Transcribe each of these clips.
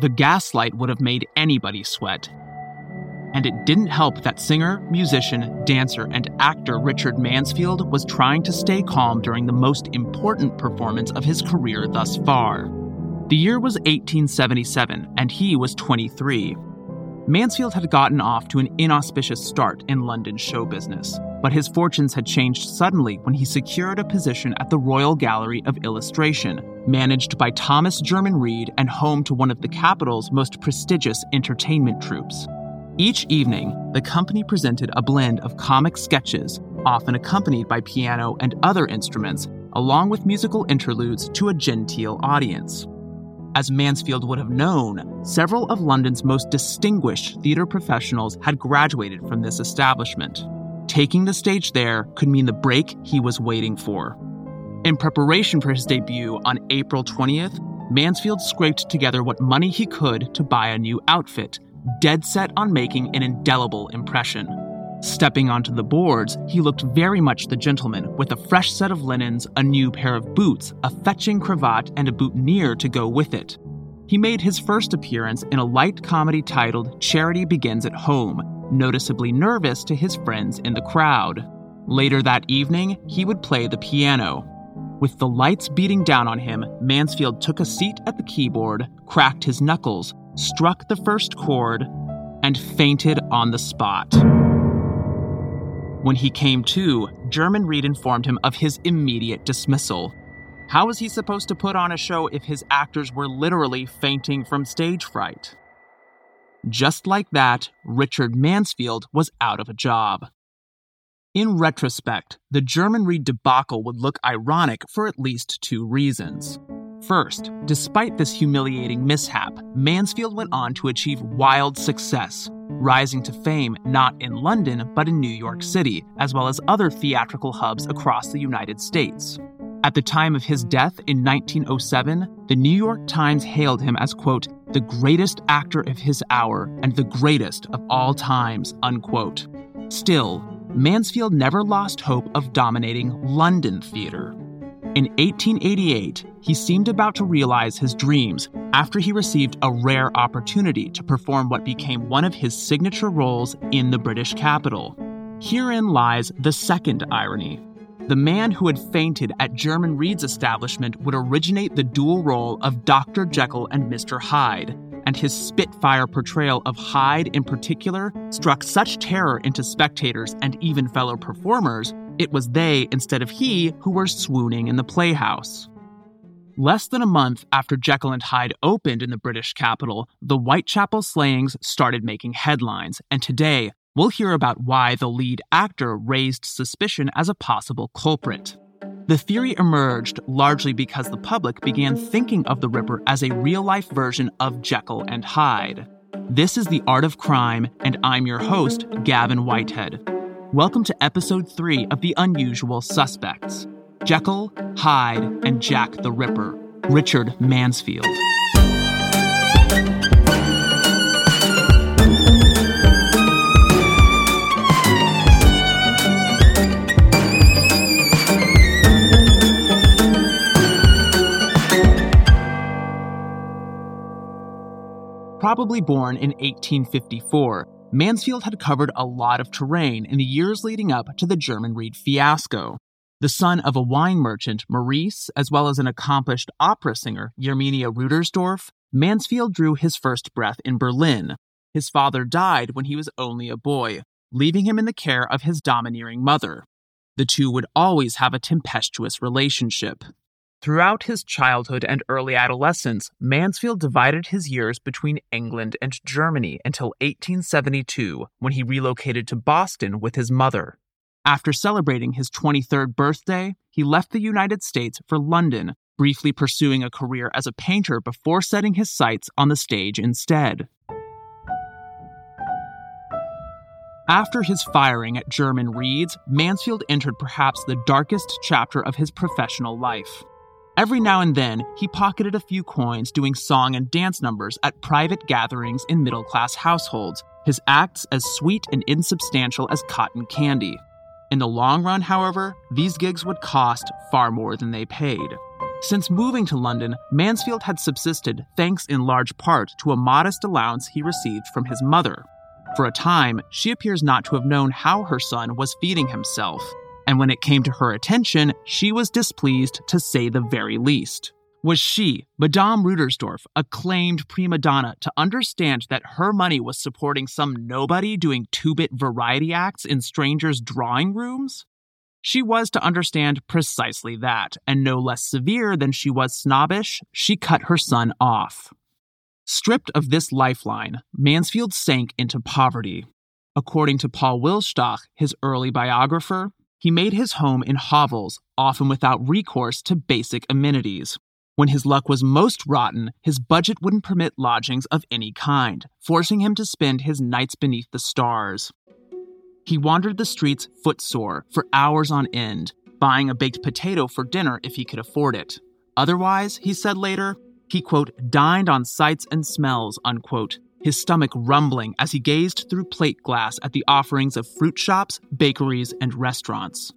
The gaslight would have made anybody sweat. And it didn't help that singer, musician, dancer, and actor Richard Mansfield was trying to stay calm during the most important performance of his career thus far. The year was 1877, and he was 23. Mansfield had gotten off to an inauspicious start in London show business, but his fortunes had changed suddenly when he secured a position at the Royal Gallery of Illustration, managed by Thomas German Reed and home to one of the capital's most prestigious entertainment troupes. Each evening, the company presented a blend of comic sketches, often accompanied by piano and other instruments, along with musical interludes to a genteel audience. As Mansfield would have known, several of London's most distinguished theater professionals had graduated from this establishment. Taking the stage there could mean the break he was waiting for. In preparation for his debut on April 20th, Mansfield scraped together what money he could to buy a new outfit, dead set on making an indelible impression. Stepping onto the boards, he looked very much the gentleman, with a fresh set of linens, a new pair of boots, a fetching cravat, and a boutonniere to go with it. He made his first appearance in a light comedy titled Charity Begins at Home, noticeably nervous to his friends in the crowd. Later that evening, he would play the piano. With the lights beating down on him, Mansfield took a seat at the keyboard, cracked his knuckles, struck the first chord, and fainted on the spot. When he came to, German Reed informed him of his immediate dismissal. How was he supposed to put on a show if his actors were literally fainting from stage fright? Just like that, Richard Mansfield was out of a job. In retrospect, the German Reed debacle would look ironic for at least two reasons. First, despite this humiliating mishap, Mansfield went on to achieve wild success, rising to fame not in London but in New York City, as well as other theatrical hubs across the United States. At the time of his death in 1907, the New York Times hailed him as, quote, the greatest actor of his hour and the greatest of all times, unquote. Still, Mansfield never lost hope of dominating London theater. In 1888, he seemed about to realize his dreams after he received a rare opportunity to perform what became one of his signature roles in the British capital. Herein lies the second irony. The man who had fainted at German Reed's establishment would originate the dual role of Dr. Jekyll and Mr. Hyde, and his Spitfire portrayal of Hyde in particular struck such terror into spectators and even fellow performers it was they, instead of he, who were swooning in the playhouse. Less than a month after Jekyll and Hyde opened in the British capital, the Whitechapel slayings started making headlines, and today we'll hear about why the lead actor raised suspicion as a possible culprit. The theory emerged largely because the public began thinking of the Ripper as a real life version of Jekyll and Hyde. This is The Art of Crime, and I'm your host, Gavin Whitehead. Welcome to episode 3 of The Unusual Suspects Jekyll, Hyde, and Jack the Ripper, Richard Mansfield. Probably born in 1854, Mansfield had covered a lot of terrain in the years leading up to the German Reed fiasco. The son of a wine merchant, Maurice, as well as an accomplished opera singer, Erminia Rudersdorf, Mansfield drew his first breath in Berlin. His father died when he was only a boy, leaving him in the care of his domineering mother. The two would always have a tempestuous relationship. Throughout his childhood and early adolescence, Mansfield divided his years between England and Germany until 1872, when he relocated to Boston with his mother. After celebrating his 23rd birthday, he left the United States for London, briefly pursuing a career as a painter before setting his sights on the stage instead. After his firing at German Reed's, Mansfield entered perhaps the darkest chapter of his professional life. Every now and then, he pocketed a few coins doing song and dance numbers at private gatherings in middle class households, his acts as sweet and insubstantial as cotton candy. In the long run, however, these gigs would cost far more than they paid. Since moving to London, Mansfield had subsisted thanks in large part to a modest allowance he received from his mother. For a time, she appears not to have known how her son was feeding himself, and when it came to her attention, she was displeased to say the very least. Was she, Madame Rudersdorf, acclaimed prima donna, to understand that her money was supporting some nobody doing two bit variety acts in strangers' drawing rooms? She was to understand precisely that, and no less severe than she was snobbish, she cut her son off. Stripped of this lifeline, Mansfield sank into poverty. According to Paul Wilstach, his early biographer, he made his home in hovels, often without recourse to basic amenities. When his luck was most rotten, his budget wouldn't permit lodgings of any kind, forcing him to spend his nights beneath the stars. He wandered the streets footsore for hours on end, buying a baked potato for dinner if he could afford it. Otherwise, he said later, he, quote, dined on sights and smells, unquote, his stomach rumbling as he gazed through plate glass at the offerings of fruit shops, bakeries, and restaurants.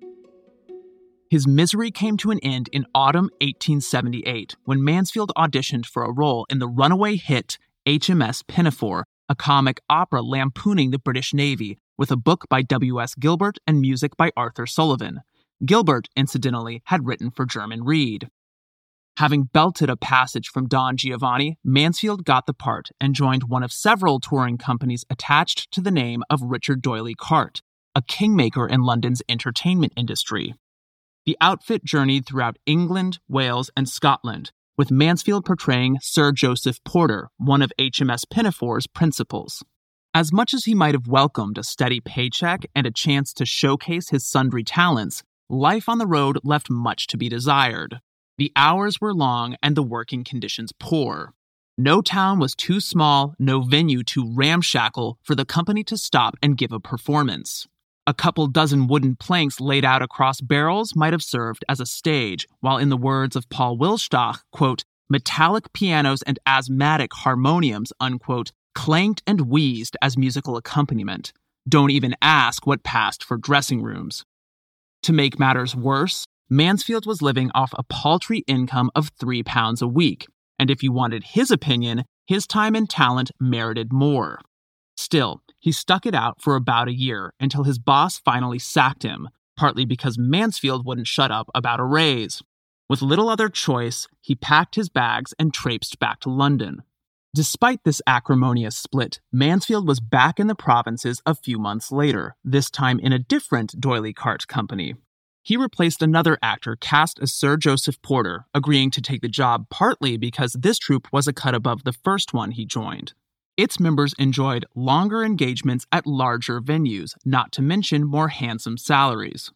His misery came to an end in autumn 1878 when Mansfield auditioned for a role in the runaway hit HMS Pinafore, a comic opera lampooning the British Navy, with a book by W.S. Gilbert and music by Arthur Sullivan. Gilbert, incidentally, had written for German Reed. Having belted a passage from Don Giovanni, Mansfield got the part and joined one of several touring companies attached to the name of Richard D'Oyly Carte, a kingmaker in London's entertainment industry. The outfit journeyed throughout England, Wales, and Scotland, with Mansfield portraying Sir Joseph Porter, one of HMS Pinafore's principals. As much as he might have welcomed a steady paycheck and a chance to showcase his sundry talents, life on the road left much to be desired. The hours were long and the working conditions poor. No town was too small, no venue too ramshackle for the company to stop and give a performance. A couple dozen wooden planks laid out across barrels might have served as a stage, while in the words of Paul Wilstach, quote, metallic pianos and asthmatic harmoniums, unquote, clanked and wheezed as musical accompaniment. Don't even ask what passed for dressing rooms. To make matters worse, Mansfield was living off a paltry income of three pounds a week, and if you wanted his opinion, his time and talent merited more. Still, he stuck it out for about a year until his boss finally sacked him, partly because Mansfield wouldn't shut up about a raise. With little other choice, he packed his bags and traipsed back to London. Despite this acrimonious split, Mansfield was back in the provinces a few months later, this time in a different D'Oyly Carte company he replaced another actor cast as Sir Joseph Porter, agreeing to take the job partly because this troupe was a cut above the first one he joined. Its members enjoyed longer engagements at larger venues, not to mention more handsome salaries.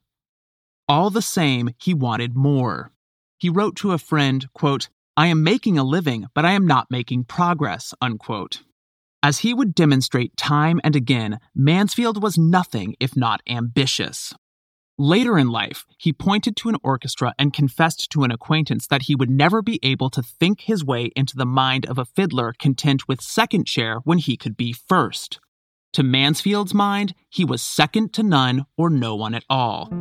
All the same, he wanted more. He wrote to a friend, quote, I am making a living, but I am not making progress, unquote. As he would demonstrate time and again, Mansfield was nothing if not ambitious. Later in life, he pointed to an orchestra and confessed to an acquaintance that he would never be able to think his way into the mind of a fiddler content with second chair when he could be first. To Mansfield's mind, he was second to none or no one at all.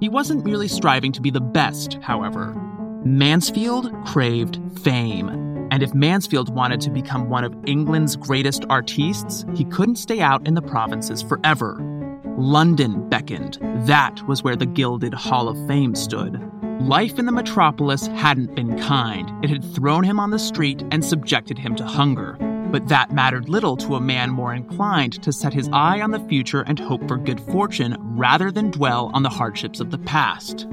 He wasn't merely striving to be the best, however. Mansfield craved fame. And if Mansfield wanted to become one of England's greatest artistes, he couldn't stay out in the provinces forever. London beckoned. That was where the Gilded Hall of Fame stood. Life in the metropolis hadn't been kind. It had thrown him on the street and subjected him to hunger. But that mattered little to a man more inclined to set his eye on the future and hope for good fortune rather than dwell on the hardships of the past.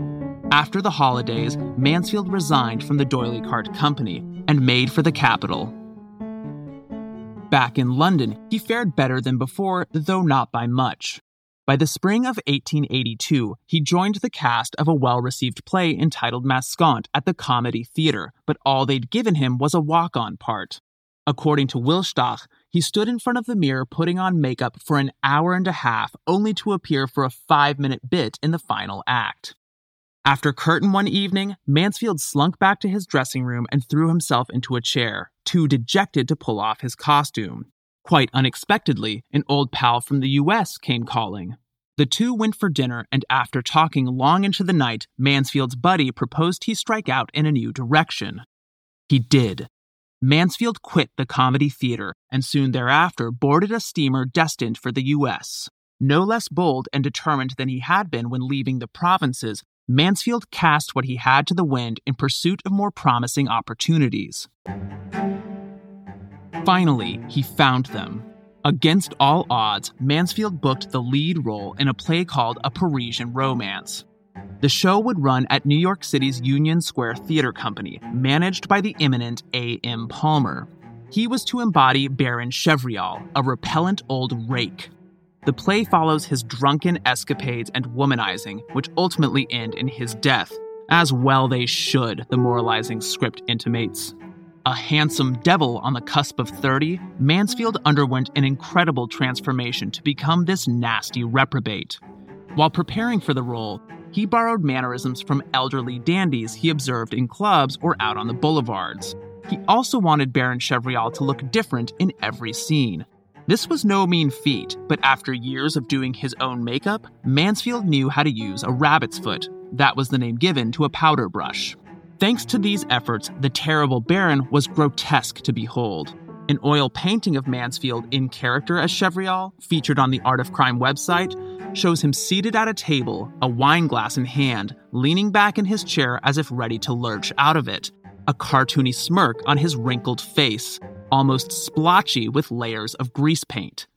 After the holidays, Mansfield resigned from the D'Oyly Carte Company and made for the capital. Back in London, he fared better than before, though not by much. By the spring of 1882, he joined the cast of a well received play entitled Mascont at the Comedy Theatre, but all they'd given him was a walk on part. According to Wilstach, he stood in front of the mirror putting on makeup for an hour and a half, only to appear for a five minute bit in the final act. After curtain one evening, Mansfield slunk back to his dressing room and threw himself into a chair, too dejected to pull off his costume. Quite unexpectedly, an old pal from the US came calling. The two went for dinner, and after talking long into the night, Mansfield's buddy proposed he strike out in a new direction. He did. Mansfield quit the comedy theater and soon thereafter boarded a steamer destined for the U.S. No less bold and determined than he had been when leaving the provinces, Mansfield cast what he had to the wind in pursuit of more promising opportunities. Finally, he found them. Against all odds, Mansfield booked the lead role in a play called A Parisian Romance. The show would run at New York City's Union Square Theater Company, managed by the eminent A.M. Palmer. He was to embody Baron Chevrial, a repellent old rake. The play follows his drunken escapades and womanizing, which ultimately end in his death, as well they should, the moralizing script intimates. A handsome devil on the cusp of 30, Mansfield underwent an incredible transformation to become this nasty reprobate. While preparing for the role, he borrowed mannerisms from elderly dandies he observed in clubs or out on the boulevards. He also wanted Baron Chevrial to look different in every scene. This was no mean feat, but after years of doing his own makeup, Mansfield knew how to use a rabbit's foot. That was the name given to a powder brush. Thanks to these efforts, the terrible Baron was grotesque to behold. An oil painting of Mansfield in character as Chevrial, featured on the Art of Crime website, shows him seated at a table, a wine glass in hand, leaning back in his chair as if ready to lurch out of it, a cartoony smirk on his wrinkled face, almost splotchy with layers of grease paint.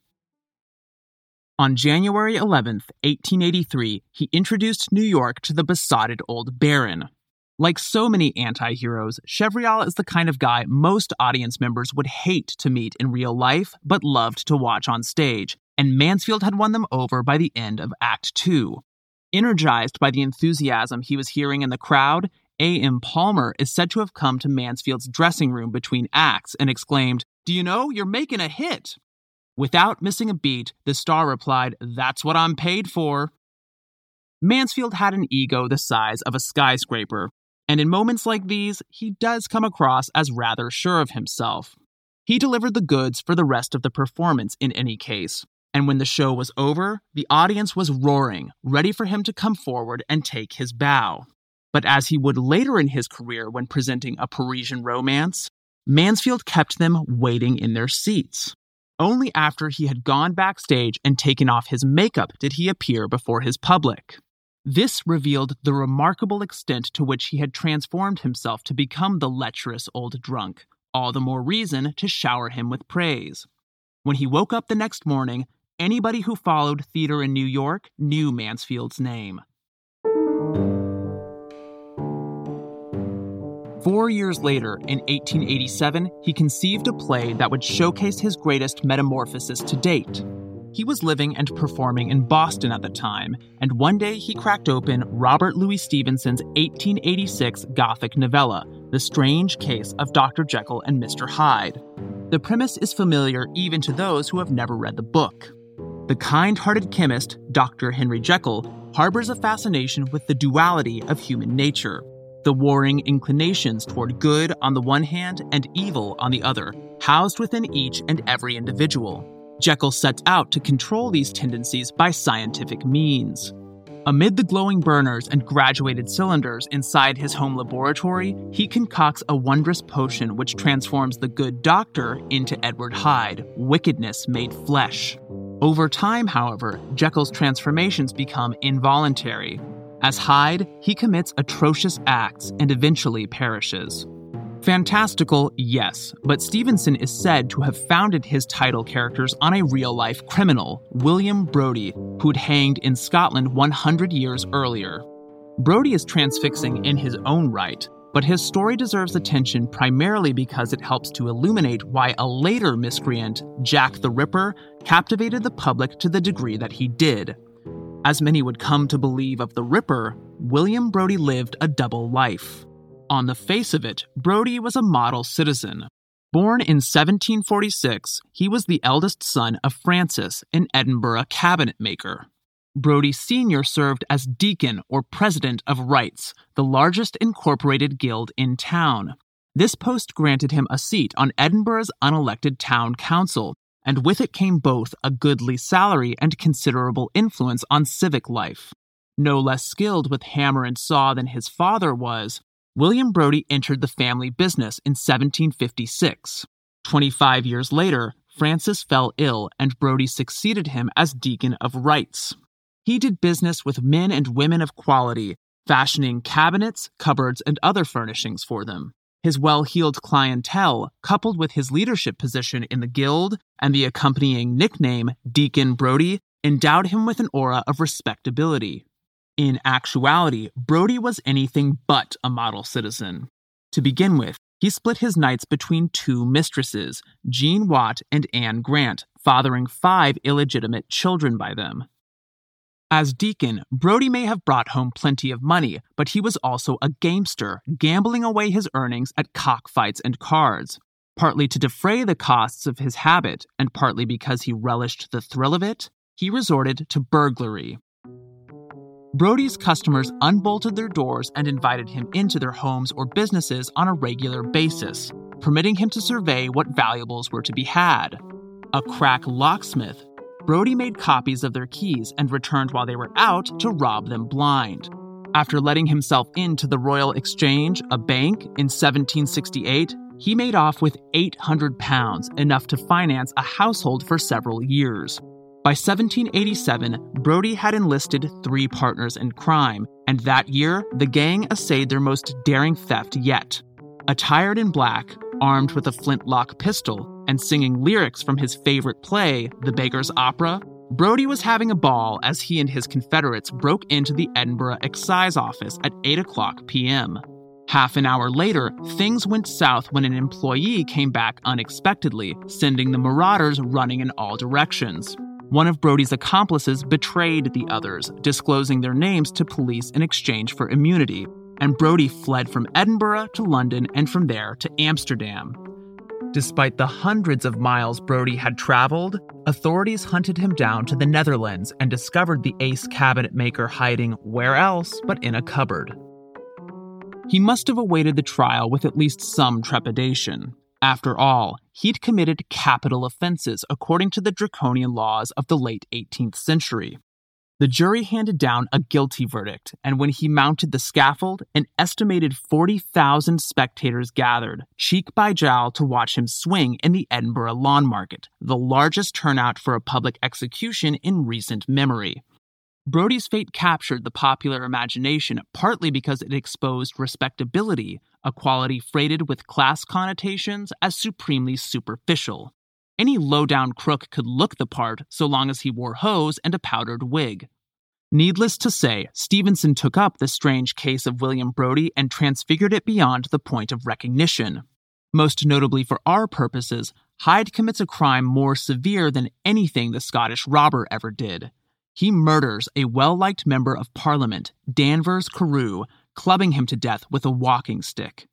On January 11, 1883, he introduced New York to the besotted old Baron. Like so many anti heroes, Chevrial is the kind of guy most audience members would hate to meet in real life, but loved to watch on stage, and Mansfield had won them over by the end of Act Two. Energized by the enthusiasm he was hearing in the crowd, A.M. Palmer is said to have come to Mansfield's dressing room between acts and exclaimed, Do you know, you're making a hit? Without missing a beat, the star replied, That's what I'm paid for. Mansfield had an ego the size of a skyscraper, and in moments like these, he does come across as rather sure of himself. He delivered the goods for the rest of the performance in any case, and when the show was over, the audience was roaring, ready for him to come forward and take his bow. But as he would later in his career when presenting a Parisian romance, Mansfield kept them waiting in their seats. Only after he had gone backstage and taken off his makeup did he appear before his public. This revealed the remarkable extent to which he had transformed himself to become the lecherous old drunk, all the more reason to shower him with praise. When he woke up the next morning, Anybody who followed theater in New York knew Mansfield's name. Four years later, in 1887, he conceived a play that would showcase his greatest metamorphosis to date. He was living and performing in Boston at the time, and one day he cracked open Robert Louis Stevenson's 1886 Gothic novella, The Strange Case of Dr. Jekyll and Mr. Hyde. The premise is familiar even to those who have never read the book. The kind hearted chemist, Dr. Henry Jekyll, harbors a fascination with the duality of human nature, the warring inclinations toward good on the one hand and evil on the other, housed within each and every individual. Jekyll sets out to control these tendencies by scientific means. Amid the glowing burners and graduated cylinders inside his home laboratory, he concocts a wondrous potion which transforms the good doctor into Edward Hyde, wickedness made flesh. Over time, however, Jekyll's transformations become involuntary. As Hyde, he commits atrocious acts and eventually perishes. Fantastical, yes, but Stevenson is said to have founded his title characters on a real life criminal, William Brodie, who'd hanged in Scotland 100 years earlier. Brodie is transfixing in his own right, but his story deserves attention primarily because it helps to illuminate why a later miscreant, Jack the Ripper, captivated the public to the degree that he did. As many would come to believe of the Ripper, William Brodie lived a double life. On the face of it, Brodie was a model citizen. Born in 1746, he was the eldest son of Francis, an Edinburgh cabinet maker. Brodie Sr. served as deacon or president of Wrights, the largest incorporated guild in town. This post granted him a seat on Edinburgh's unelected town council, and with it came both a goodly salary and considerable influence on civic life. No less skilled with hammer and saw than his father was, William Brodie entered the family business in 1756. Twenty five years later, Francis fell ill and Brodie succeeded him as Deacon of Wrights. He did business with men and women of quality, fashioning cabinets, cupboards, and other furnishings for them. His well heeled clientele, coupled with his leadership position in the guild and the accompanying nickname Deacon Brodie, endowed him with an aura of respectability. In actuality, Brodie was anything but a model citizen. To begin with, he split his nights between two mistresses, Jean Watt and Anne Grant, fathering five illegitimate children by them. As deacon, Brodie may have brought home plenty of money, but he was also a gamester, gambling away his earnings at cockfights and cards. Partly to defray the costs of his habit, and partly because he relished the thrill of it, he resorted to burglary. Brodie's customers unbolted their doors and invited him into their homes or businesses on a regular basis, permitting him to survey what valuables were to be had. A crack locksmith, Brodie made copies of their keys and returned while they were out to rob them blind. After letting himself into the Royal Exchange, a bank, in 1768, he made off with 800 pounds, enough to finance a household for several years. By 1787, Brodie had enlisted three partners in crime, and that year, the gang essayed their most daring theft yet. Attired in black, armed with a flintlock pistol, and singing lyrics from his favorite play, The Beggar's Opera, Brodie was having a ball as he and his Confederates broke into the Edinburgh Excise Office at 8 o'clock p.m. Half an hour later, things went south when an employee came back unexpectedly, sending the marauders running in all directions. One of Brodie's accomplices betrayed the others, disclosing their names to police in exchange for immunity, and Brodie fled from Edinburgh to London and from there to Amsterdam. Despite the hundreds of miles Brodie had traveled, authorities hunted him down to the Netherlands and discovered the ace cabinet maker hiding where else but in a cupboard. He must have awaited the trial with at least some trepidation. After all, he'd committed capital offenses according to the draconian laws of the late 18th century. The jury handed down a guilty verdict, and when he mounted the scaffold, an estimated 40,000 spectators gathered, cheek by jowl, to watch him swing in the Edinburgh Lawn Market, the largest turnout for a public execution in recent memory. Brodie's fate captured the popular imagination partly because it exposed respectability, a quality freighted with class connotations as supremely superficial. Any low down crook could look the part so long as he wore hose and a powdered wig. Needless to say, Stevenson took up the strange case of William Brodie and transfigured it beyond the point of recognition. Most notably for our purposes, Hyde commits a crime more severe than anything the Scottish robber ever did. He murders a well liked member of Parliament, Danvers Carew, clubbing him to death with a walking stick.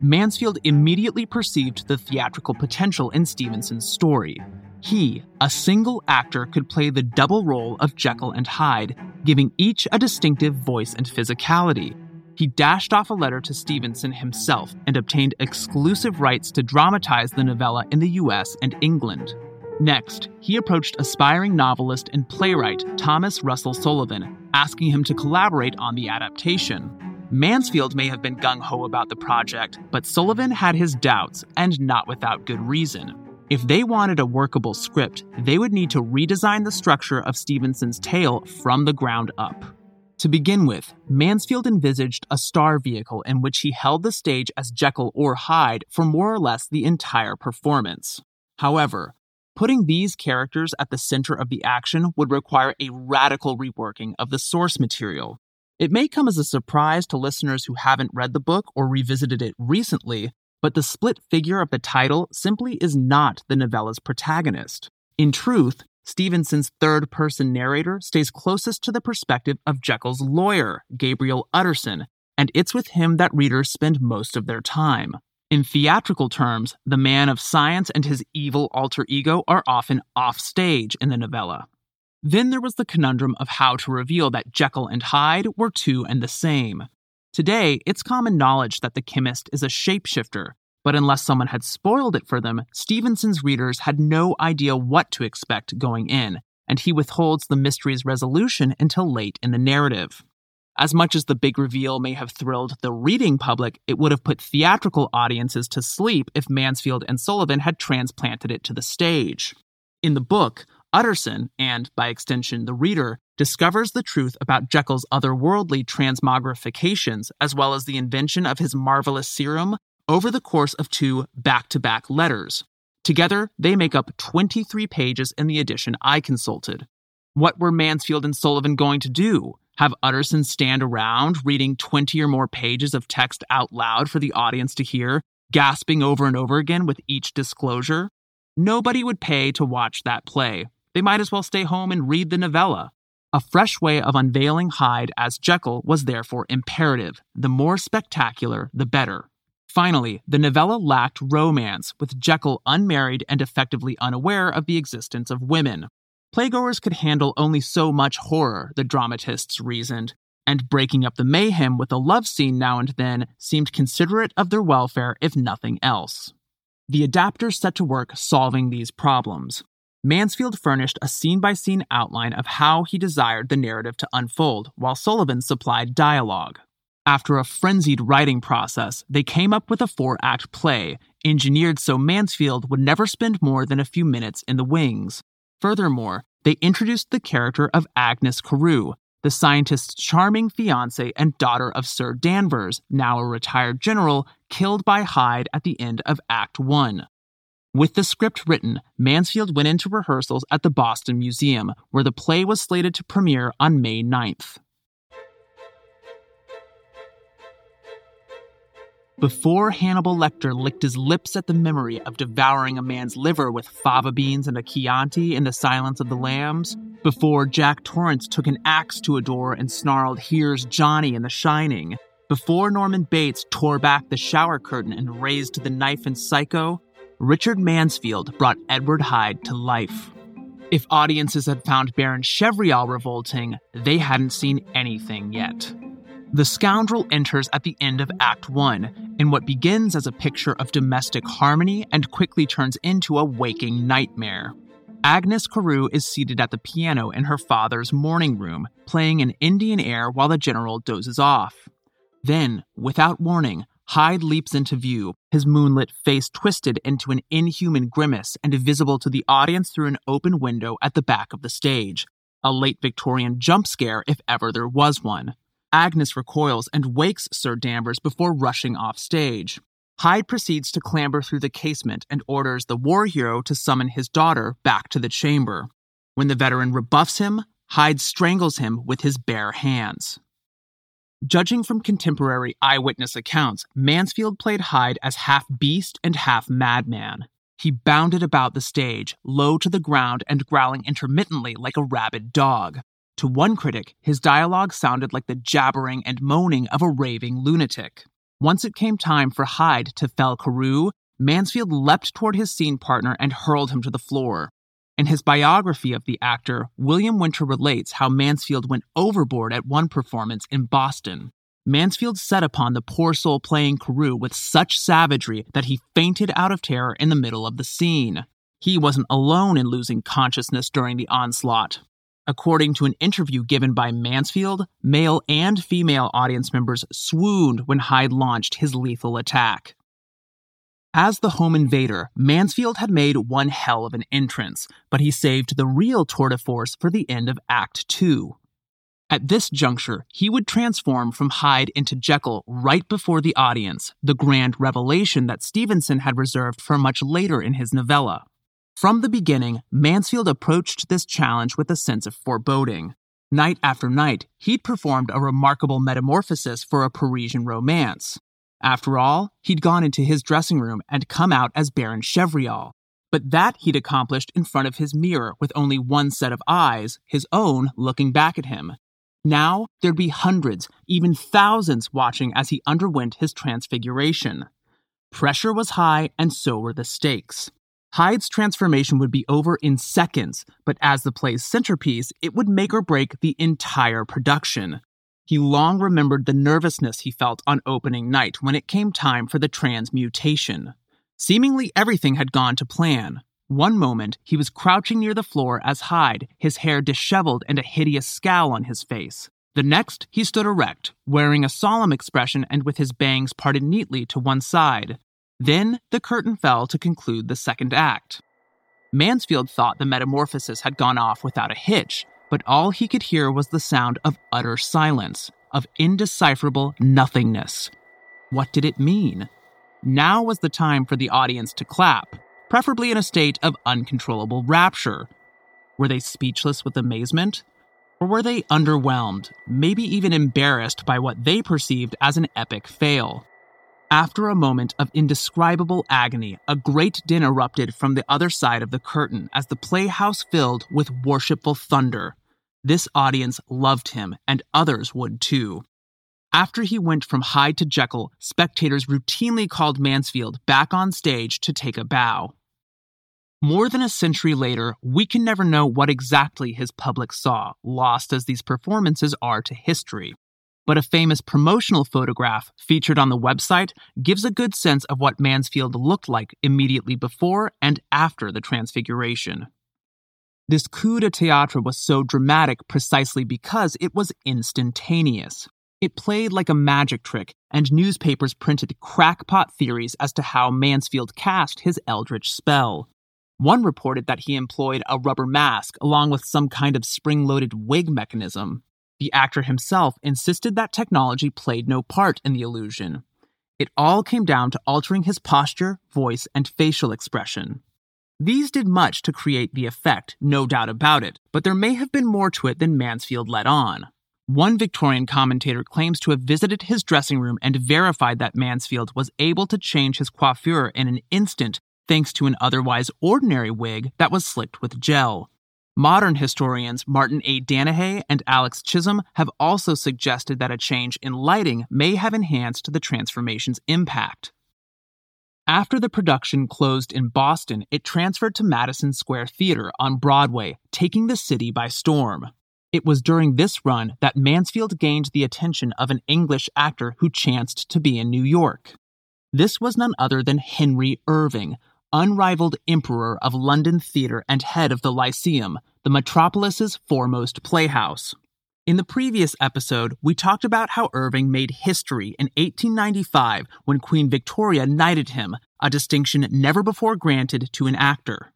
Mansfield immediately perceived the theatrical potential in Stevenson's story. He, a single actor, could play the double role of Jekyll and Hyde, giving each a distinctive voice and physicality. He dashed off a letter to Stevenson himself and obtained exclusive rights to dramatize the novella in the US and England. Next, he approached aspiring novelist and playwright Thomas Russell Sullivan, asking him to collaborate on the adaptation. Mansfield may have been gung ho about the project, but Sullivan had his doubts, and not without good reason. If they wanted a workable script, they would need to redesign the structure of Stevenson's tale from the ground up. To begin with, Mansfield envisaged a star vehicle in which he held the stage as Jekyll or Hyde for more or less the entire performance. However, putting these characters at the center of the action would require a radical reworking of the source material. It may come as a surprise to listeners who haven't read the book or revisited it recently, but the split figure of the title simply is not the novella's protagonist. In truth, Stevenson's third person narrator stays closest to the perspective of Jekyll's lawyer, Gabriel Utterson, and it's with him that readers spend most of their time. In theatrical terms, the man of science and his evil alter ego are often offstage in the novella. Then there was the conundrum of how to reveal that Jekyll and Hyde were two and the same. Today, it's common knowledge that the chemist is a shapeshifter, but unless someone had spoiled it for them, Stevenson's readers had no idea what to expect going in, and he withholds the mystery's resolution until late in the narrative. As much as the big reveal may have thrilled the reading public, it would have put theatrical audiences to sleep if Mansfield and Sullivan had transplanted it to the stage. In the book, Utterson, and by extension the reader, discovers the truth about Jekyll's otherworldly transmogrifications, as well as the invention of his marvelous serum, over the course of two back to back letters. Together, they make up 23 pages in the edition I consulted. What were Mansfield and Sullivan going to do? Have Utterson stand around reading 20 or more pages of text out loud for the audience to hear, gasping over and over again with each disclosure. Nobody would pay to watch that play. They might as well stay home and read the novella. A fresh way of unveiling Hyde as Jekyll was therefore imperative. The more spectacular, the better. Finally, the novella lacked romance, with Jekyll unmarried and effectively unaware of the existence of women. Playgoers could handle only so much horror, the dramatists reasoned, and breaking up the mayhem with a love scene now and then seemed considerate of their welfare, if nothing else. The adapters set to work solving these problems. Mansfield furnished a scene by scene outline of how he desired the narrative to unfold, while Sullivan supplied dialogue. After a frenzied writing process, they came up with a four act play, engineered so Mansfield would never spend more than a few minutes in the wings. Furthermore, they introduced the character of Agnes Carew, the scientist's charming fiancée and daughter of Sir Danvers, now a retired general, killed by Hyde at the end of Act 1. With the script written, Mansfield went into rehearsals at the Boston Museum, where the play was slated to premiere on May 9th. Before Hannibal Lecter licked his lips at the memory of devouring a man's liver with fava beans and a Chianti in the silence of the lambs, before Jack Torrance took an axe to a door and snarled, Here's Johnny in The Shining, before Norman Bates tore back the shower curtain and raised the knife in Psycho, Richard Mansfield brought Edward Hyde to life. If audiences had found Baron Chevrial revolting, they hadn't seen anything yet. The scoundrel enters at the end of Act 1 in what begins as a picture of domestic harmony and quickly turns into a waking nightmare. Agnes Carew is seated at the piano in her father's morning room, playing an Indian air while the general dozes off. Then, without warning, Hyde leaps into view, his moonlit face twisted into an inhuman grimace and visible to the audience through an open window at the back of the stage. A late Victorian jump scare, if ever there was one. Agnes recoils and wakes Sir Danvers before rushing off stage. Hyde proceeds to clamber through the casement and orders the war hero to summon his daughter back to the chamber. When the veteran rebuffs him, Hyde strangles him with his bare hands. Judging from contemporary eyewitness accounts, Mansfield played Hyde as half beast and half madman. He bounded about the stage, low to the ground and growling intermittently like a rabid dog. To one critic, his dialogue sounded like the jabbering and moaning of a raving lunatic. Once it came time for Hyde to fell Carew, Mansfield leapt toward his scene partner and hurled him to the floor. In his biography of the actor, William Winter relates how Mansfield went overboard at one performance in Boston. Mansfield set upon the poor soul playing Carew with such savagery that he fainted out of terror in the middle of the scene. He wasn't alone in losing consciousness during the onslaught. According to an interview given by Mansfield, male and female audience members swooned when Hyde launched his lethal attack. As the home invader, Mansfield had made one hell of an entrance, but he saved the real tour de force for the end of Act 2. At this juncture, he would transform from Hyde into Jekyll right before the audience, the grand revelation that Stevenson had reserved for much later in his novella. From the beginning, Mansfield approached this challenge with a sense of foreboding. Night after night, he'd performed a remarkable metamorphosis for a Parisian romance. After all, he'd gone into his dressing room and come out as Baron Chevrial. But that he'd accomplished in front of his mirror with only one set of eyes, his own, looking back at him. Now, there'd be hundreds, even thousands watching as he underwent his transfiguration. Pressure was high, and so were the stakes. Hyde's transformation would be over in seconds, but as the play's centerpiece, it would make or break the entire production. He long remembered the nervousness he felt on opening night when it came time for the transmutation. Seemingly everything had gone to plan. One moment, he was crouching near the floor as Hyde, his hair disheveled and a hideous scowl on his face. The next, he stood erect, wearing a solemn expression and with his bangs parted neatly to one side. Then the curtain fell to conclude the second act. Mansfield thought the metamorphosis had gone off without a hitch, but all he could hear was the sound of utter silence, of indecipherable nothingness. What did it mean? Now was the time for the audience to clap, preferably in a state of uncontrollable rapture. Were they speechless with amazement? Or were they underwhelmed, maybe even embarrassed by what they perceived as an epic fail? After a moment of indescribable agony, a great din erupted from the other side of the curtain as the playhouse filled with worshipful thunder. This audience loved him, and others would too. After he went from Hyde to Jekyll, spectators routinely called Mansfield back on stage to take a bow. More than a century later, we can never know what exactly his public saw, lost as these performances are to history. But a famous promotional photograph featured on the website gives a good sense of what Mansfield looked like immediately before and after the transfiguration. This coup de théâtre was so dramatic precisely because it was instantaneous. It played like a magic trick, and newspapers printed crackpot theories as to how Mansfield cast his eldritch spell. One reported that he employed a rubber mask along with some kind of spring loaded wig mechanism. The actor himself insisted that technology played no part in the illusion. It all came down to altering his posture, voice, and facial expression. These did much to create the effect, no doubt about it, but there may have been more to it than Mansfield let on. One Victorian commentator claims to have visited his dressing room and verified that Mansfield was able to change his coiffure in an instant thanks to an otherwise ordinary wig that was slicked with gel. Modern historians Martin A. Danahay and Alex Chisholm have also suggested that a change in lighting may have enhanced the transformation's impact. After the production closed in Boston, it transferred to Madison Square Theater on Broadway, taking the city by storm. It was during this run that Mansfield gained the attention of an English actor who chanced to be in New York. This was none other than Henry Irving, unrivaled emperor of London theatre and head of the Lyceum, the metropolis's foremost playhouse. In the previous episode, we talked about how Irving made history in 1895 when Queen Victoria knighted him, a distinction never before granted to an actor.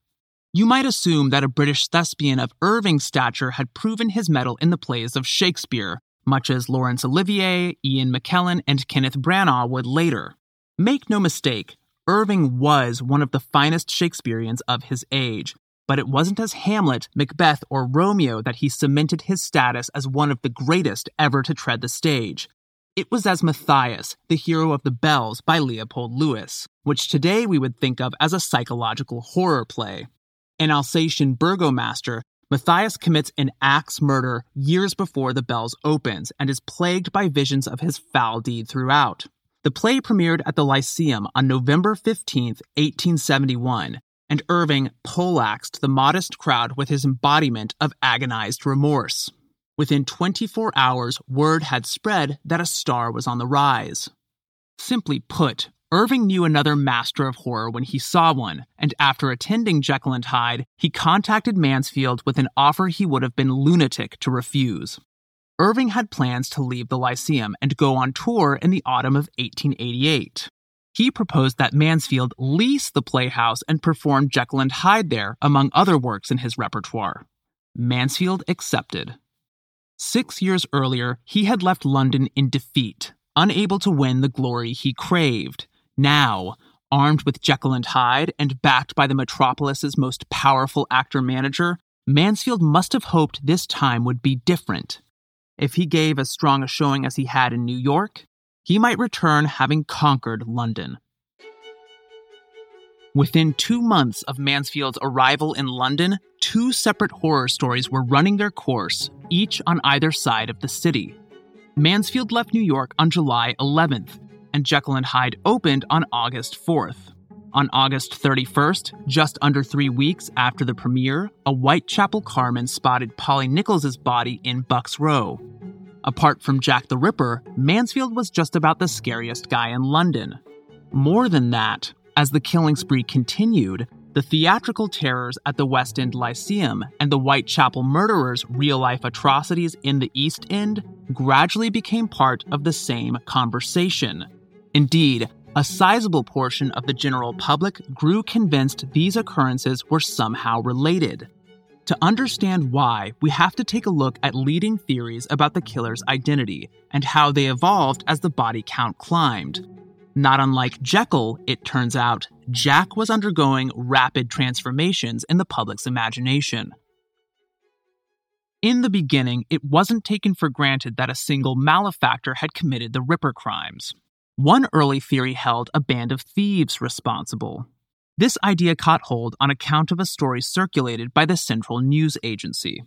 You might assume that a British thespian of Irving's stature had proven his mettle in the plays of Shakespeare, much as Laurence Olivier, Ian McKellen, and Kenneth Branagh would later. Make no mistake, Irving was one of the finest Shakespeareans of his age, but it wasn't as Hamlet, Macbeth, or Romeo that he cemented his status as one of the greatest ever to tread the stage. It was as Matthias, the hero of The Bells by Leopold Lewis, which today we would think of as a psychological horror play. An Alsatian burgomaster, Matthias commits an axe murder years before The Bells opens and is plagued by visions of his foul deed throughout. The play premiered at the Lyceum on November 15, 1871, and Irving poleaxed the modest crowd with his embodiment of agonized remorse. Within 24 hours, word had spread that a star was on the rise. Simply put, Irving knew another master of horror when he saw one, and after attending Jekyll and Hyde, he contacted Mansfield with an offer he would have been lunatic to refuse. Irving had plans to leave the Lyceum and go on tour in the autumn of 1888. He proposed that Mansfield lease the playhouse and perform Jekyll and Hyde there, among other works in his repertoire. Mansfield accepted. Six years earlier, he had left London in defeat, unable to win the glory he craved. Now, armed with Jekyll and Hyde and backed by the metropolis's most powerful actor manager, Mansfield must have hoped this time would be different. If he gave as strong a showing as he had in New York, he might return having conquered London. Within two months of Mansfield's arrival in London, two separate horror stories were running their course, each on either side of the city. Mansfield left New York on July 11th, and Jekyll and Hyde opened on August 4th. On August 31st, just under three weeks after the premiere, a Whitechapel carman spotted Polly Nichols's body in Buck's Row. Apart from Jack the Ripper, Mansfield was just about the scariest guy in London. More than that, as the killing spree continued, the theatrical terrors at the West End Lyceum and the Whitechapel murderers' real life atrocities in the East End gradually became part of the same conversation. Indeed, a sizable portion of the general public grew convinced these occurrences were somehow related. To understand why, we have to take a look at leading theories about the killer's identity and how they evolved as the body count climbed. Not unlike Jekyll, it turns out, Jack was undergoing rapid transformations in the public's imagination. In the beginning, it wasn't taken for granted that a single malefactor had committed the Ripper crimes. One early theory held a band of thieves responsible. This idea caught hold on account of a story circulated by the Central News Agency.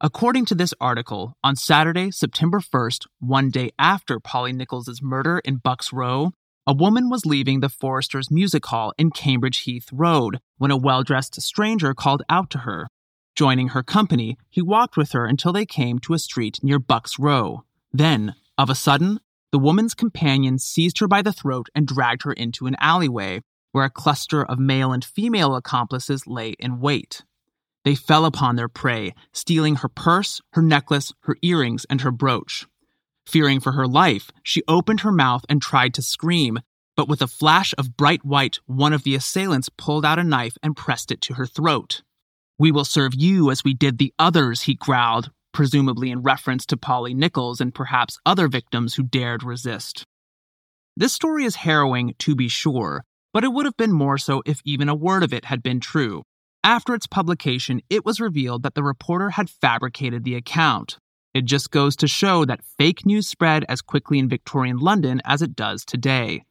According to this article, on Saturday, September 1st, one day after Polly Nichols' murder in Bucks Row, a woman was leaving the Foresters Music Hall in Cambridge Heath Road when a well dressed stranger called out to her. Joining her company, he walked with her until they came to a street near Bucks Row. Then, of a sudden, the woman's companion seized her by the throat and dragged her into an alleyway where a cluster of male and female accomplices lay in wait. They fell upon their prey, stealing her purse, her necklace, her earrings, and her brooch. Fearing for her life, she opened her mouth and tried to scream, but with a flash of bright white, one of the assailants pulled out a knife and pressed it to her throat. We will serve you as we did the others, he growled, presumably in reference to Polly Nichols and perhaps other victims who dared resist. This story is harrowing, to be sure, but it would have been more so if even a word of it had been true. After its publication, it was revealed that the reporter had fabricated the account. It just goes to show that fake news spread as quickly in Victorian London as it does today.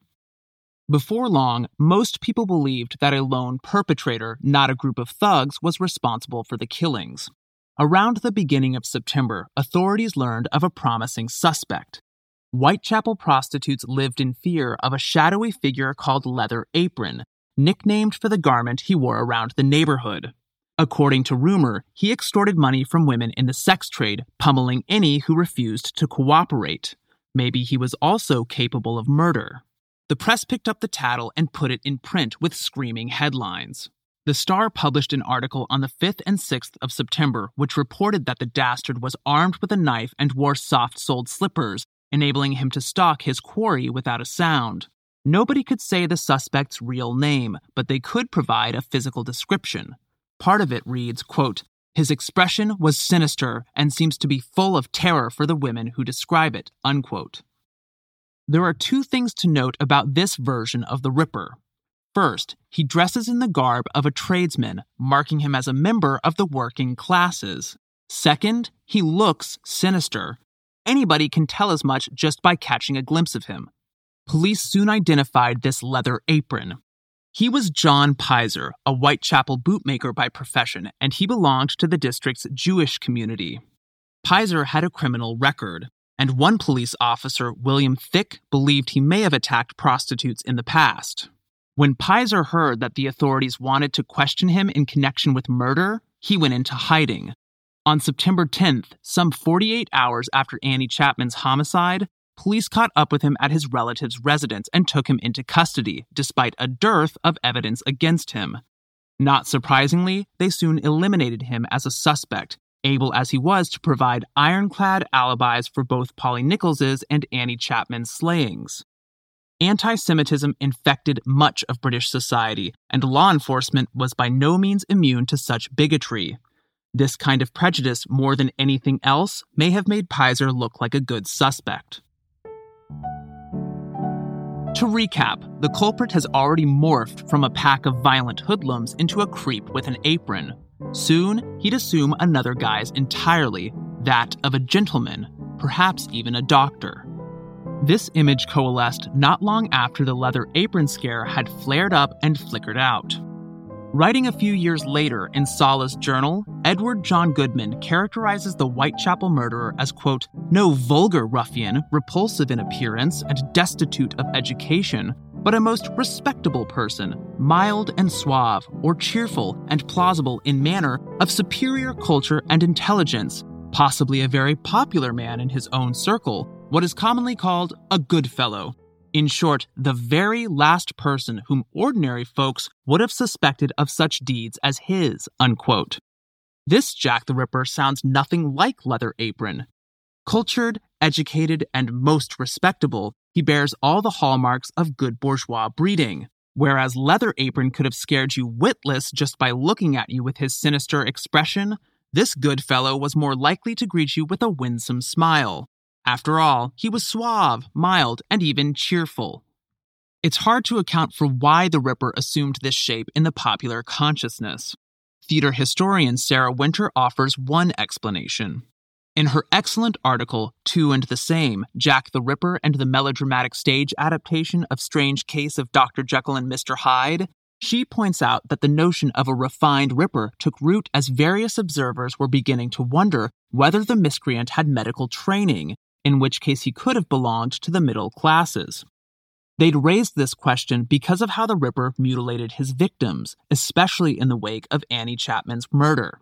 Before long, most people believed that a lone perpetrator, not a group of thugs, was responsible for the killings. Around the beginning of September, authorities learned of a promising suspect. Whitechapel prostitutes lived in fear of a shadowy figure called Leather Apron, nicknamed for the garment he wore around the neighborhood. According to rumor, he extorted money from women in the sex trade, pummeling any who refused to cooperate. Maybe he was also capable of murder. The press picked up the tattle and put it in print with screaming headlines. The Star published an article on the 5th and 6th of September, which reported that the dastard was armed with a knife and wore soft soled slippers, enabling him to stalk his quarry without a sound. Nobody could say the suspect's real name, but they could provide a physical description. Part of it reads, quote, his expression was sinister and seems to be full of terror for the women who describe it. Unquote. There are two things to note about this version of the Ripper. First, he dresses in the garb of a tradesman, marking him as a member of the working classes. Second, he looks sinister. Anybody can tell as much just by catching a glimpse of him. Police soon identified this leather apron. He was John Pizer, a Whitechapel bootmaker by profession, and he belonged to the district's Jewish community. Pizer had a criminal record, and one police officer, William Thick, believed he may have attacked prostitutes in the past. When Pizer heard that the authorities wanted to question him in connection with murder, he went into hiding. On September 10th, some 48 hours after Annie Chapman's homicide, police caught up with him at his relative's residence and took him into custody, despite a dearth of evidence against him. Not surprisingly, they soon eliminated him as a suspect, able as he was to provide ironclad alibis for both Polly Nichols's and Annie Chapman's slayings. Anti Semitism infected much of British society, and law enforcement was by no means immune to such bigotry. This kind of prejudice, more than anything else, may have made Pizer look like a good suspect. To recap, the culprit has already morphed from a pack of violent hoodlums into a creep with an apron. Soon, he'd assume another guise entirely, that of a gentleman, perhaps even a doctor. This image coalesced not long after the leather apron scare had flared up and flickered out. Writing a few years later in Sala's journal, Edward John Goodman characterizes the Whitechapel murderer as, quote, no vulgar ruffian, repulsive in appearance and destitute of education, but a most respectable person, mild and suave, or cheerful and plausible in manner, of superior culture and intelligence, possibly a very popular man in his own circle, what is commonly called a good fellow. In short, the very last person whom ordinary folks would have suspected of such deeds as his, unquote. This Jack the Ripper sounds nothing like Leather Apron. Cultured, educated, and most respectable, he bears all the hallmarks of good bourgeois breeding. Whereas Leather Apron could have scared you witless just by looking at you with his sinister expression, this good fellow was more likely to greet you with a winsome smile. After all, he was suave, mild, and even cheerful. It's hard to account for why the Ripper assumed this shape in the popular consciousness. Theater historian Sarah Winter offers one explanation. In her excellent article, Two and the Same Jack the Ripper and the Melodramatic Stage Adaptation of Strange Case of Dr. Jekyll and Mr. Hyde, she points out that the notion of a refined Ripper took root as various observers were beginning to wonder whether the miscreant had medical training, in which case he could have belonged to the middle classes. They'd raised this question because of how the Ripper mutilated his victims, especially in the wake of Annie Chapman's murder.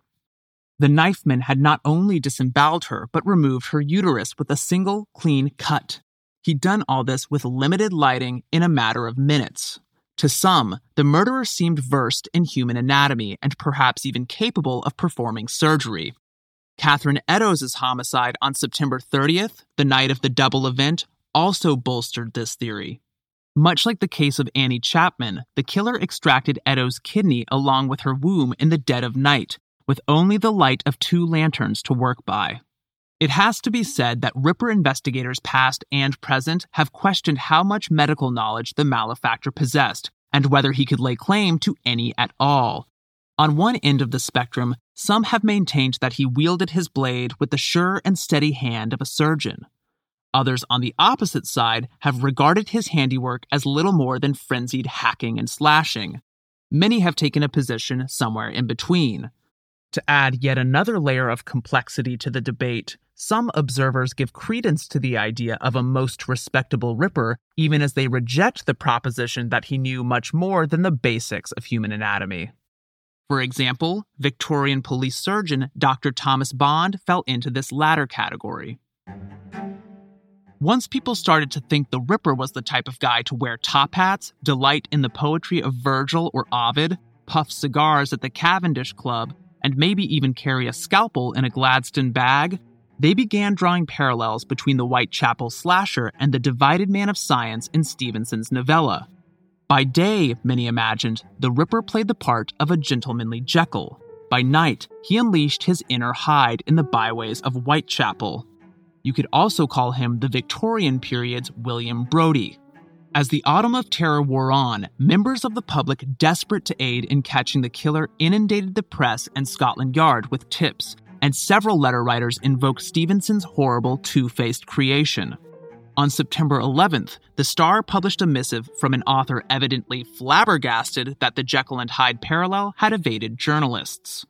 The knifeman had not only disemboweled her, but removed her uterus with a single clean cut. He'd done all this with limited lighting in a matter of minutes. To some, the murderer seemed versed in human anatomy and perhaps even capable of performing surgery. Catherine Eddowes' homicide on September 30th, the night of the double event, also bolstered this theory. Much like the case of Annie Chapman, the killer extracted Eddowes' kidney along with her womb in the dead of night, with only the light of two lanterns to work by. It has to be said that Ripper investigators past and present have questioned how much medical knowledge the malefactor possessed and whether he could lay claim to any at all. On one end of the spectrum, some have maintained that he wielded his blade with the sure and steady hand of a surgeon. Others on the opposite side have regarded his handiwork as little more than frenzied hacking and slashing. Many have taken a position somewhere in between. To add yet another layer of complexity to the debate, some observers give credence to the idea of a most respectable Ripper, even as they reject the proposition that he knew much more than the basics of human anatomy. For example, Victorian police surgeon Dr. Thomas Bond fell into this latter category. Once people started to think the Ripper was the type of guy to wear top hats, delight in the poetry of Virgil or Ovid, puff cigars at the Cavendish Club, and maybe even carry a scalpel in a Gladstone bag, they began drawing parallels between the Whitechapel slasher and the divided man of science in Stevenson's novella. By day, many imagined, the Ripper played the part of a gentlemanly Jekyll. By night, he unleashed his inner Hyde in the byways of Whitechapel. You could also call him the Victorian period's William Brodie. As the autumn of terror wore on, members of the public desperate to aid in catching the killer inundated the press and Scotland Yard with tips, and several letter writers invoked Stevenson's horrible two faced creation. On September 11th, the Star published a missive from an author evidently flabbergasted that the Jekyll and Hyde parallel had evaded journalists.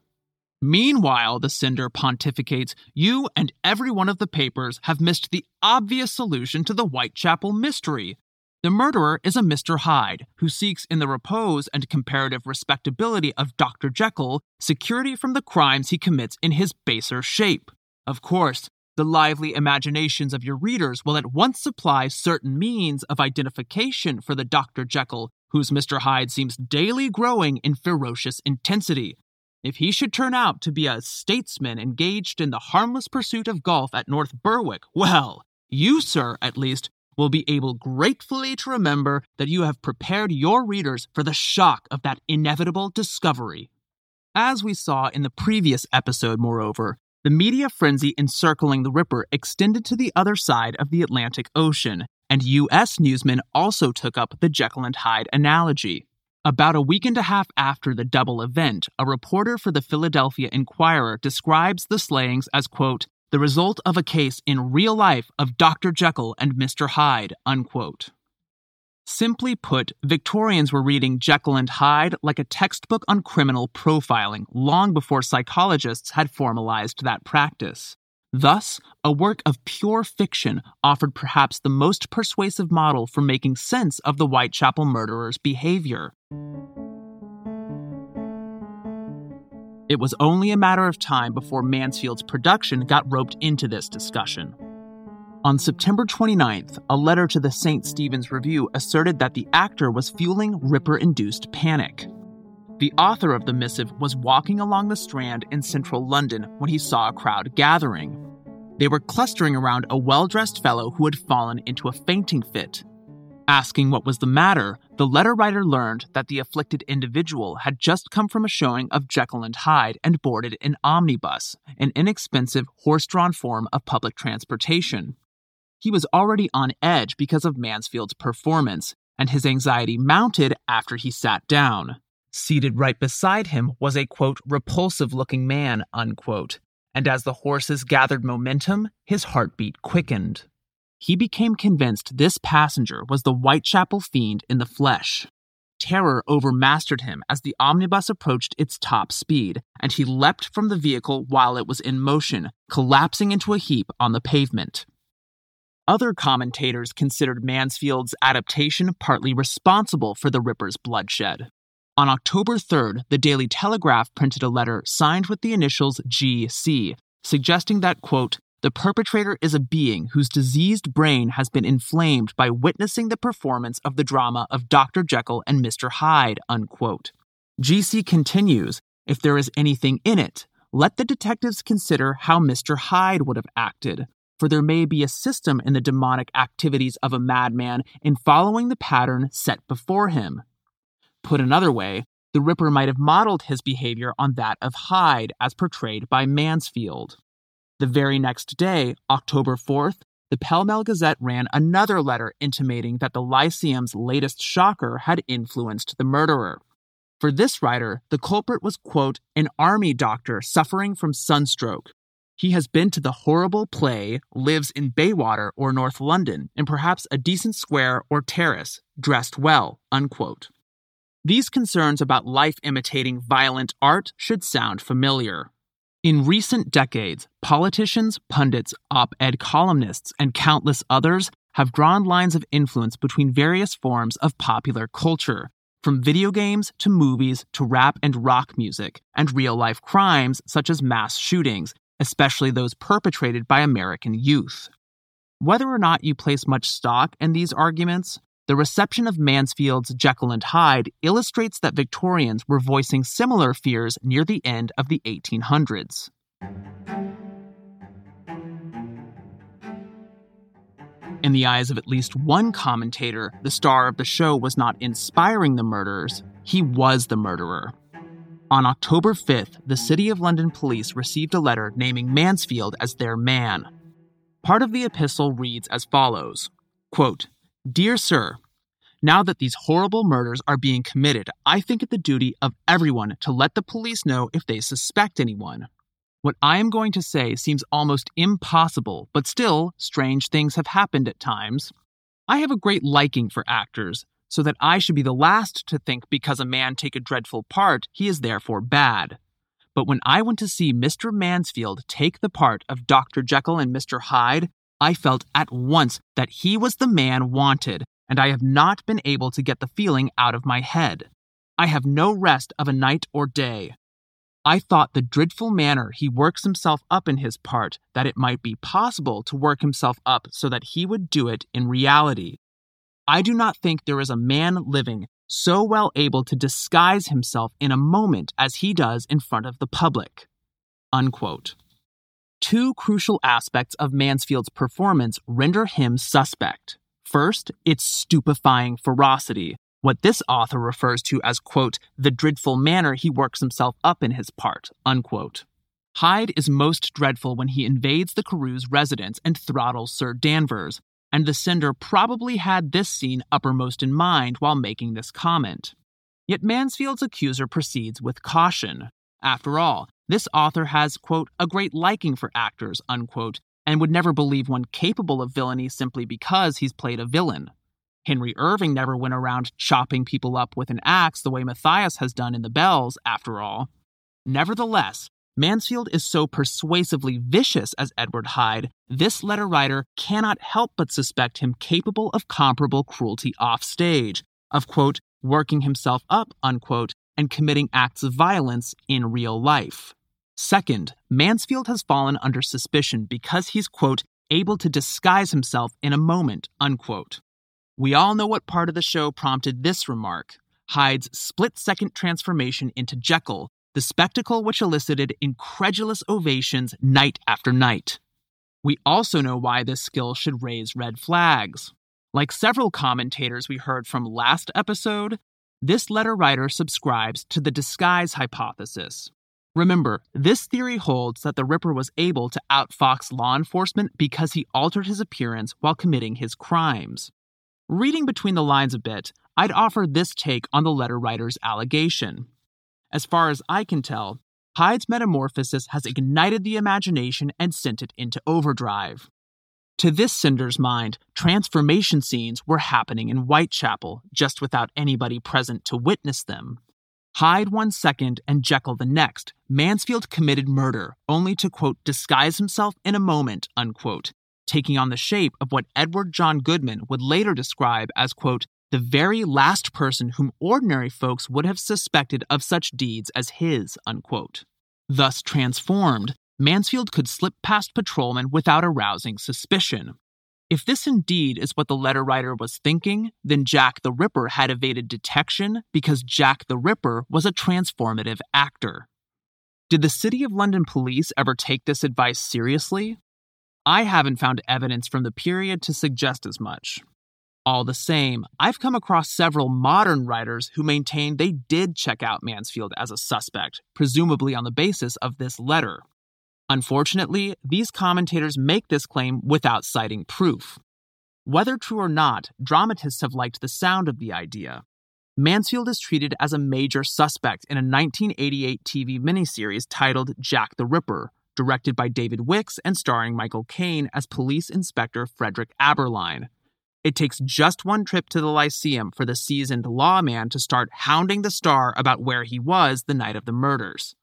Meanwhile, the Cinder pontificates, you and every one of the papers have missed the obvious solution to the Whitechapel mystery. The murderer is a Mr. Hyde who seeks, in the repose and comparative respectability of Dr. Jekyll, security from the crimes he commits in his baser shape. Of course, the lively imaginations of your readers will at once supply certain means of identification for the Dr. Jekyll, whose Mr. Hyde seems daily growing in ferocious intensity. If he should turn out to be a statesman engaged in the harmless pursuit of golf at North Berwick, well, you, sir, at least, will be able gratefully to remember that you have prepared your readers for the shock of that inevitable discovery. As we saw in the previous episode, moreover, the media frenzy encircling the Ripper extended to the other side of the Atlantic Ocean, and U.S. newsmen also took up the Jekyll and Hyde analogy. About a week and a half after the double event, a reporter for the Philadelphia Inquirer describes the slayings as, quote, the result of a case in real life of Dr. Jekyll and Mr. Hyde, unquote. Simply put, Victorians were reading Jekyll and Hyde like a textbook on criminal profiling long before psychologists had formalized that practice. Thus, a work of pure fiction offered perhaps the most persuasive model for making sense of the Whitechapel murderer's behavior. It was only a matter of time before Mansfield's production got roped into this discussion. On September 29th, a letter to the St. Stephen's Review asserted that the actor was fueling Ripper induced panic. The author of the missive was walking along the Strand in central London when he saw a crowd gathering. They were clustering around a well dressed fellow who had fallen into a fainting fit. Asking what was the matter, the letter writer learned that the afflicted individual had just come from a showing of Jekyll and Hyde and boarded an omnibus, an inexpensive horse drawn form of public transportation. He was already on edge because of Mansfield's performance, and his anxiety mounted after he sat down. Seated right beside him was a quote, repulsive looking man, unquote, and as the horses gathered momentum, his heartbeat quickened. He became convinced this passenger was the Whitechapel fiend in the flesh. Terror overmastered him as the omnibus approached its top speed, and he leapt from the vehicle while it was in motion, collapsing into a heap on the pavement. Other commentators considered Mansfield's adaptation partly responsible for the Ripper's bloodshed. On October 3rd, the Daily Telegraph printed a letter signed with the initials GC, suggesting that, quote, the perpetrator is a being whose diseased brain has been inflamed by witnessing the performance of the drama of Dr. Jekyll and Mr. Hyde, unquote. GC continues, if there is anything in it, let the detectives consider how Mr. Hyde would have acted for there may be a system in the demonic activities of a madman in following the pattern set before him. Put another way, the Ripper might have modeled his behavior on that of Hyde as portrayed by Mansfield. The very next day, October 4th, the Pall Mall Gazette ran another letter intimating that the Lyceum's latest shocker had influenced the murderer. For this writer, the culprit was, quote, an army doctor suffering from sunstroke he has been to the horrible play, lives in Bayswater or North London, in perhaps a decent square or terrace, dressed well. Unquote. These concerns about life imitating violent art should sound familiar. In recent decades, politicians, pundits, op ed columnists, and countless others have drawn lines of influence between various forms of popular culture, from video games to movies to rap and rock music, and real life crimes such as mass shootings, especially those perpetrated by American youth. Whether or not you place much stock in these arguments, the reception of Mansfield's Jekyll and Hyde illustrates that Victorians were voicing similar fears near the end of the 1800s. In the eyes of at least one commentator, the star of the show was not inspiring the murders, he was the murderer. On October 5th, the City of London police received a letter naming Mansfield as their man. Part of the epistle reads as follows quote, Dear Sir, now that these horrible murders are being committed, I think it the duty of everyone to let the police know if they suspect anyone. What I am going to say seems almost impossible, but still, strange things have happened at times. I have a great liking for actors, so that I should be the last to think because a man take a dreadful part, he is therefore bad. But when I went to see Mr. Mansfield take the part of Dr. Jekyll and Mr. Hyde, I felt at once that he was the man wanted, and I have not been able to get the feeling out of my head. I have no rest of a night or day. I thought the dreadful manner he works himself up in his part, that it might be possible to work himself up so that he would do it in reality. I do not think there is a man living so well able to disguise himself in a moment as he does in front of the public. Unquote. Two crucial aspects of Mansfield's performance render him suspect. First, its stupefying ferocity, what this author refers to as, quote, the dreadful manner he works himself up in his part, unquote. Hyde is most dreadful when he invades the Carews' residence and throttles Sir Danvers, and the sender probably had this scene uppermost in mind while making this comment. Yet Mansfield's accuser proceeds with caution. After all, this author has, quote, a great liking for actors, unquote, and would never believe one capable of villainy simply because he's played a villain. Henry Irving never went around chopping people up with an axe the way Matthias has done in The Bells, after all. Nevertheless, Mansfield is so persuasively vicious as Edward Hyde, this letter writer cannot help but suspect him capable of comparable cruelty off stage, of quote, working himself up, unquote, and committing acts of violence in real life. Second, Mansfield has fallen under suspicion because he's, quote, able to disguise himself in a moment, unquote. We all know what part of the show prompted this remark Hyde's split second transformation into Jekyll, the spectacle which elicited incredulous ovations night after night. We also know why this skill should raise red flags. Like several commentators we heard from last episode, this letter writer subscribes to the disguise hypothesis. Remember, this theory holds that the Ripper was able to outfox law enforcement because he altered his appearance while committing his crimes. Reading between the lines a bit, I'd offer this take on the letter writer's allegation. As far as I can tell, Hyde's metamorphosis has ignited the imagination and sent it into overdrive. To this Cinder's mind, transformation scenes were happening in Whitechapel, just without anybody present to witness them. Hyde one second and Jekyll the next, Mansfield committed murder, only to, quote, disguise himself in a moment, unquote, taking on the shape of what Edward John Goodman would later describe as, quote, the very last person whom ordinary folks would have suspected of such deeds as his, unquote. Thus transformed, Mansfield could slip past patrolmen without arousing suspicion. If this indeed is what the letter writer was thinking, then Jack the Ripper had evaded detection because Jack the Ripper was a transformative actor. Did the City of London police ever take this advice seriously? I haven't found evidence from the period to suggest as much. All the same, I've come across several modern writers who maintain they did check out Mansfield as a suspect, presumably on the basis of this letter. Unfortunately, these commentators make this claim without citing proof. Whether true or not, dramatists have liked the sound of the idea. Mansfield is treated as a major suspect in a 1988 TV miniseries titled Jack the Ripper, directed by David Wickes and starring Michael Caine as Police Inspector Frederick Aberline. It takes just one trip to the Lyceum for the seasoned lawman to start hounding the star about where he was the night of the murders.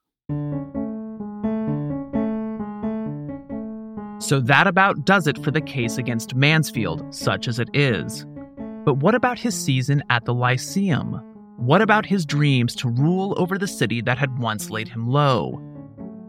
So that about does it for the case against Mansfield, such as it is. But what about his season at the Lyceum? What about his dreams to rule over the city that had once laid him low?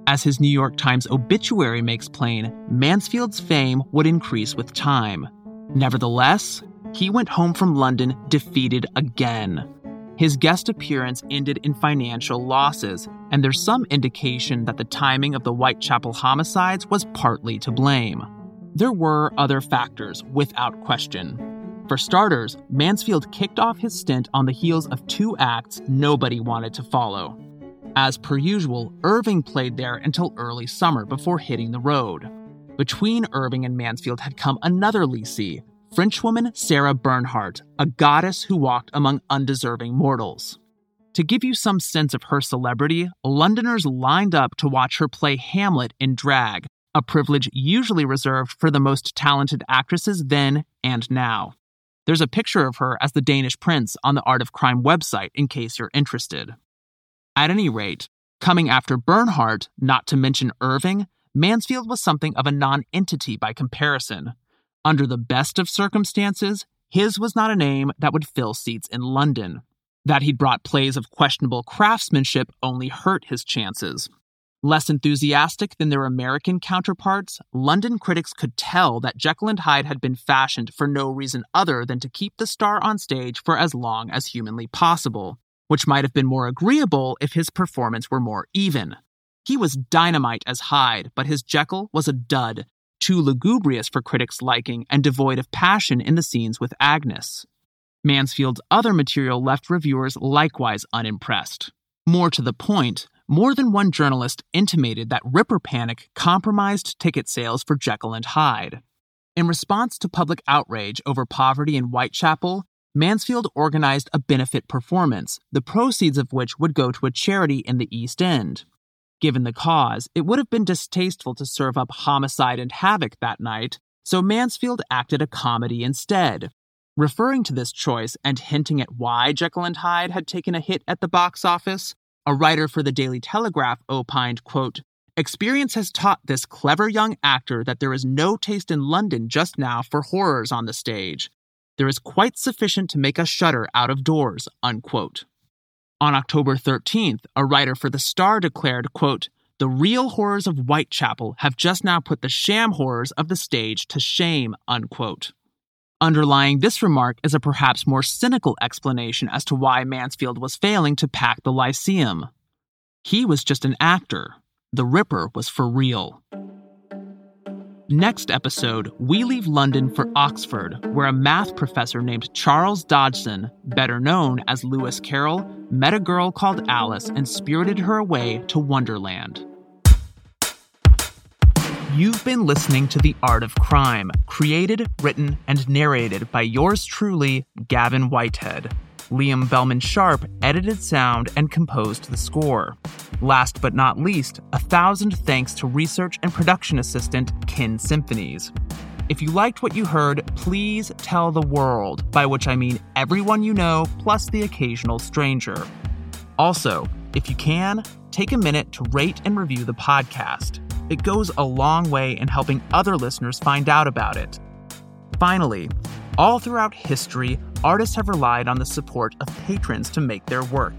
As his New York Times obituary makes plain, Mansfield's fame would increase with time. Nevertheless, he went home from London defeated again. His guest appearance ended in financial losses, and there's some indication that the timing of the Whitechapel homicides was partly to blame. There were other factors, without question. For starters, Mansfield kicked off his stint on the heels of two acts nobody wanted to follow as per usual, Irving played there until early summer before hitting the road. Between Irving and Mansfield had come another lessee, Frenchwoman Sarah Bernhardt, a goddess who walked among undeserving mortals. To give you some sense of her celebrity, Londoners lined up to watch her play Hamlet in drag, a privilege usually reserved for the most talented actresses then and now. There's a picture of her as the Danish prince on the Art of Crime website in case you're interested. At any rate, coming after Bernhardt, not to mention Irving, Mansfield was something of a non entity by comparison. Under the best of circumstances, his was not a name that would fill seats in London. That he'd brought plays of questionable craftsmanship only hurt his chances. Less enthusiastic than their American counterparts, London critics could tell that Jekyll and Hyde had been fashioned for no reason other than to keep the star on stage for as long as humanly possible which might have been more agreeable if his performance were more even. He was dynamite as Hyde, but his Jekyll was a dud, too lugubrious for critics' liking and devoid of passion in the scenes with Agnes. Mansfield's other material left reviewers likewise unimpressed. More to the point, more than one journalist intimated that Ripper Panic compromised ticket sales for Jekyll and Hyde. In response to public outrage over poverty in Whitechapel, Mansfield organized a benefit performance, the proceeds of which would go to a charity in the East End. Given the cause, it would have been distasteful to serve up homicide and havoc that night, so Mansfield acted a comedy instead. Referring to this choice and hinting at why Jekyll and Hyde had taken a hit at the box office, a writer for the Daily Telegraph opined, quote, Experience has taught this clever young actor that there is no taste in London just now for horrors on the stage there is quite sufficient to make us shudder out of doors. Unquote. On October 13th, a writer for The Star declared, quote, the real horrors of Whitechapel have just now put the sham horrors of the stage to shame, unquote. Underlying this remark is a perhaps more cynical explanation as to why Mansfield was failing to pack the Lyceum. He was just an actor. The Ripper was for real. Next episode, we leave London for Oxford, where a math professor named Charles Dodgson, better known as Lewis Carroll, met a girl called Alice and spirited her away to Wonderland. You've been listening to The Art of Crime, created, written, and narrated by yours truly, Gavin Whitehead. Liam Bellman Sharp edited sound and composed the score. Last but not least, a thousand thanks to research and production assistant Kin Symphonies. If you liked what you heard, please tell the world, by which I mean everyone you know, plus the occasional stranger. Also, if you can, take a minute to rate and review the podcast. It goes a long way in helping other listeners find out about it. Finally, all throughout history, artists have relied on the support of patrons to make their work.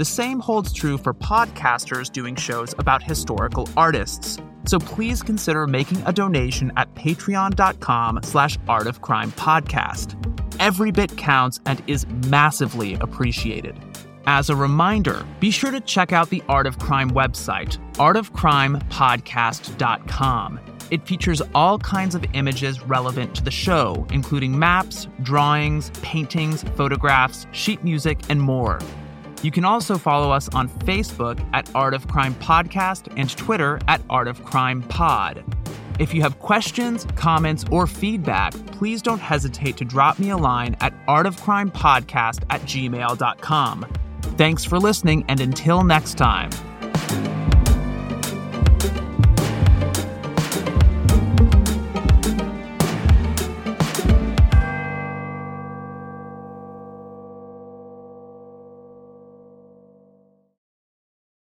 The same holds true for podcasters doing shows about historical artists. So please consider making a donation at patreon.com slash artofcrimepodcast. Every bit counts and is massively appreciated. As a reminder, be sure to check out the Art of Crime website, artofcrimepodcast.com. It features all kinds of images relevant to the show, including maps, drawings, paintings, photographs, sheet music, and more. You can also follow us on Facebook at Art of Crime Podcast and Twitter at Art of Crime Pod. If you have questions, comments, or feedback, please don't hesitate to drop me a line at artofcrimepodcast at gmail.com. Thanks for listening, and until next time.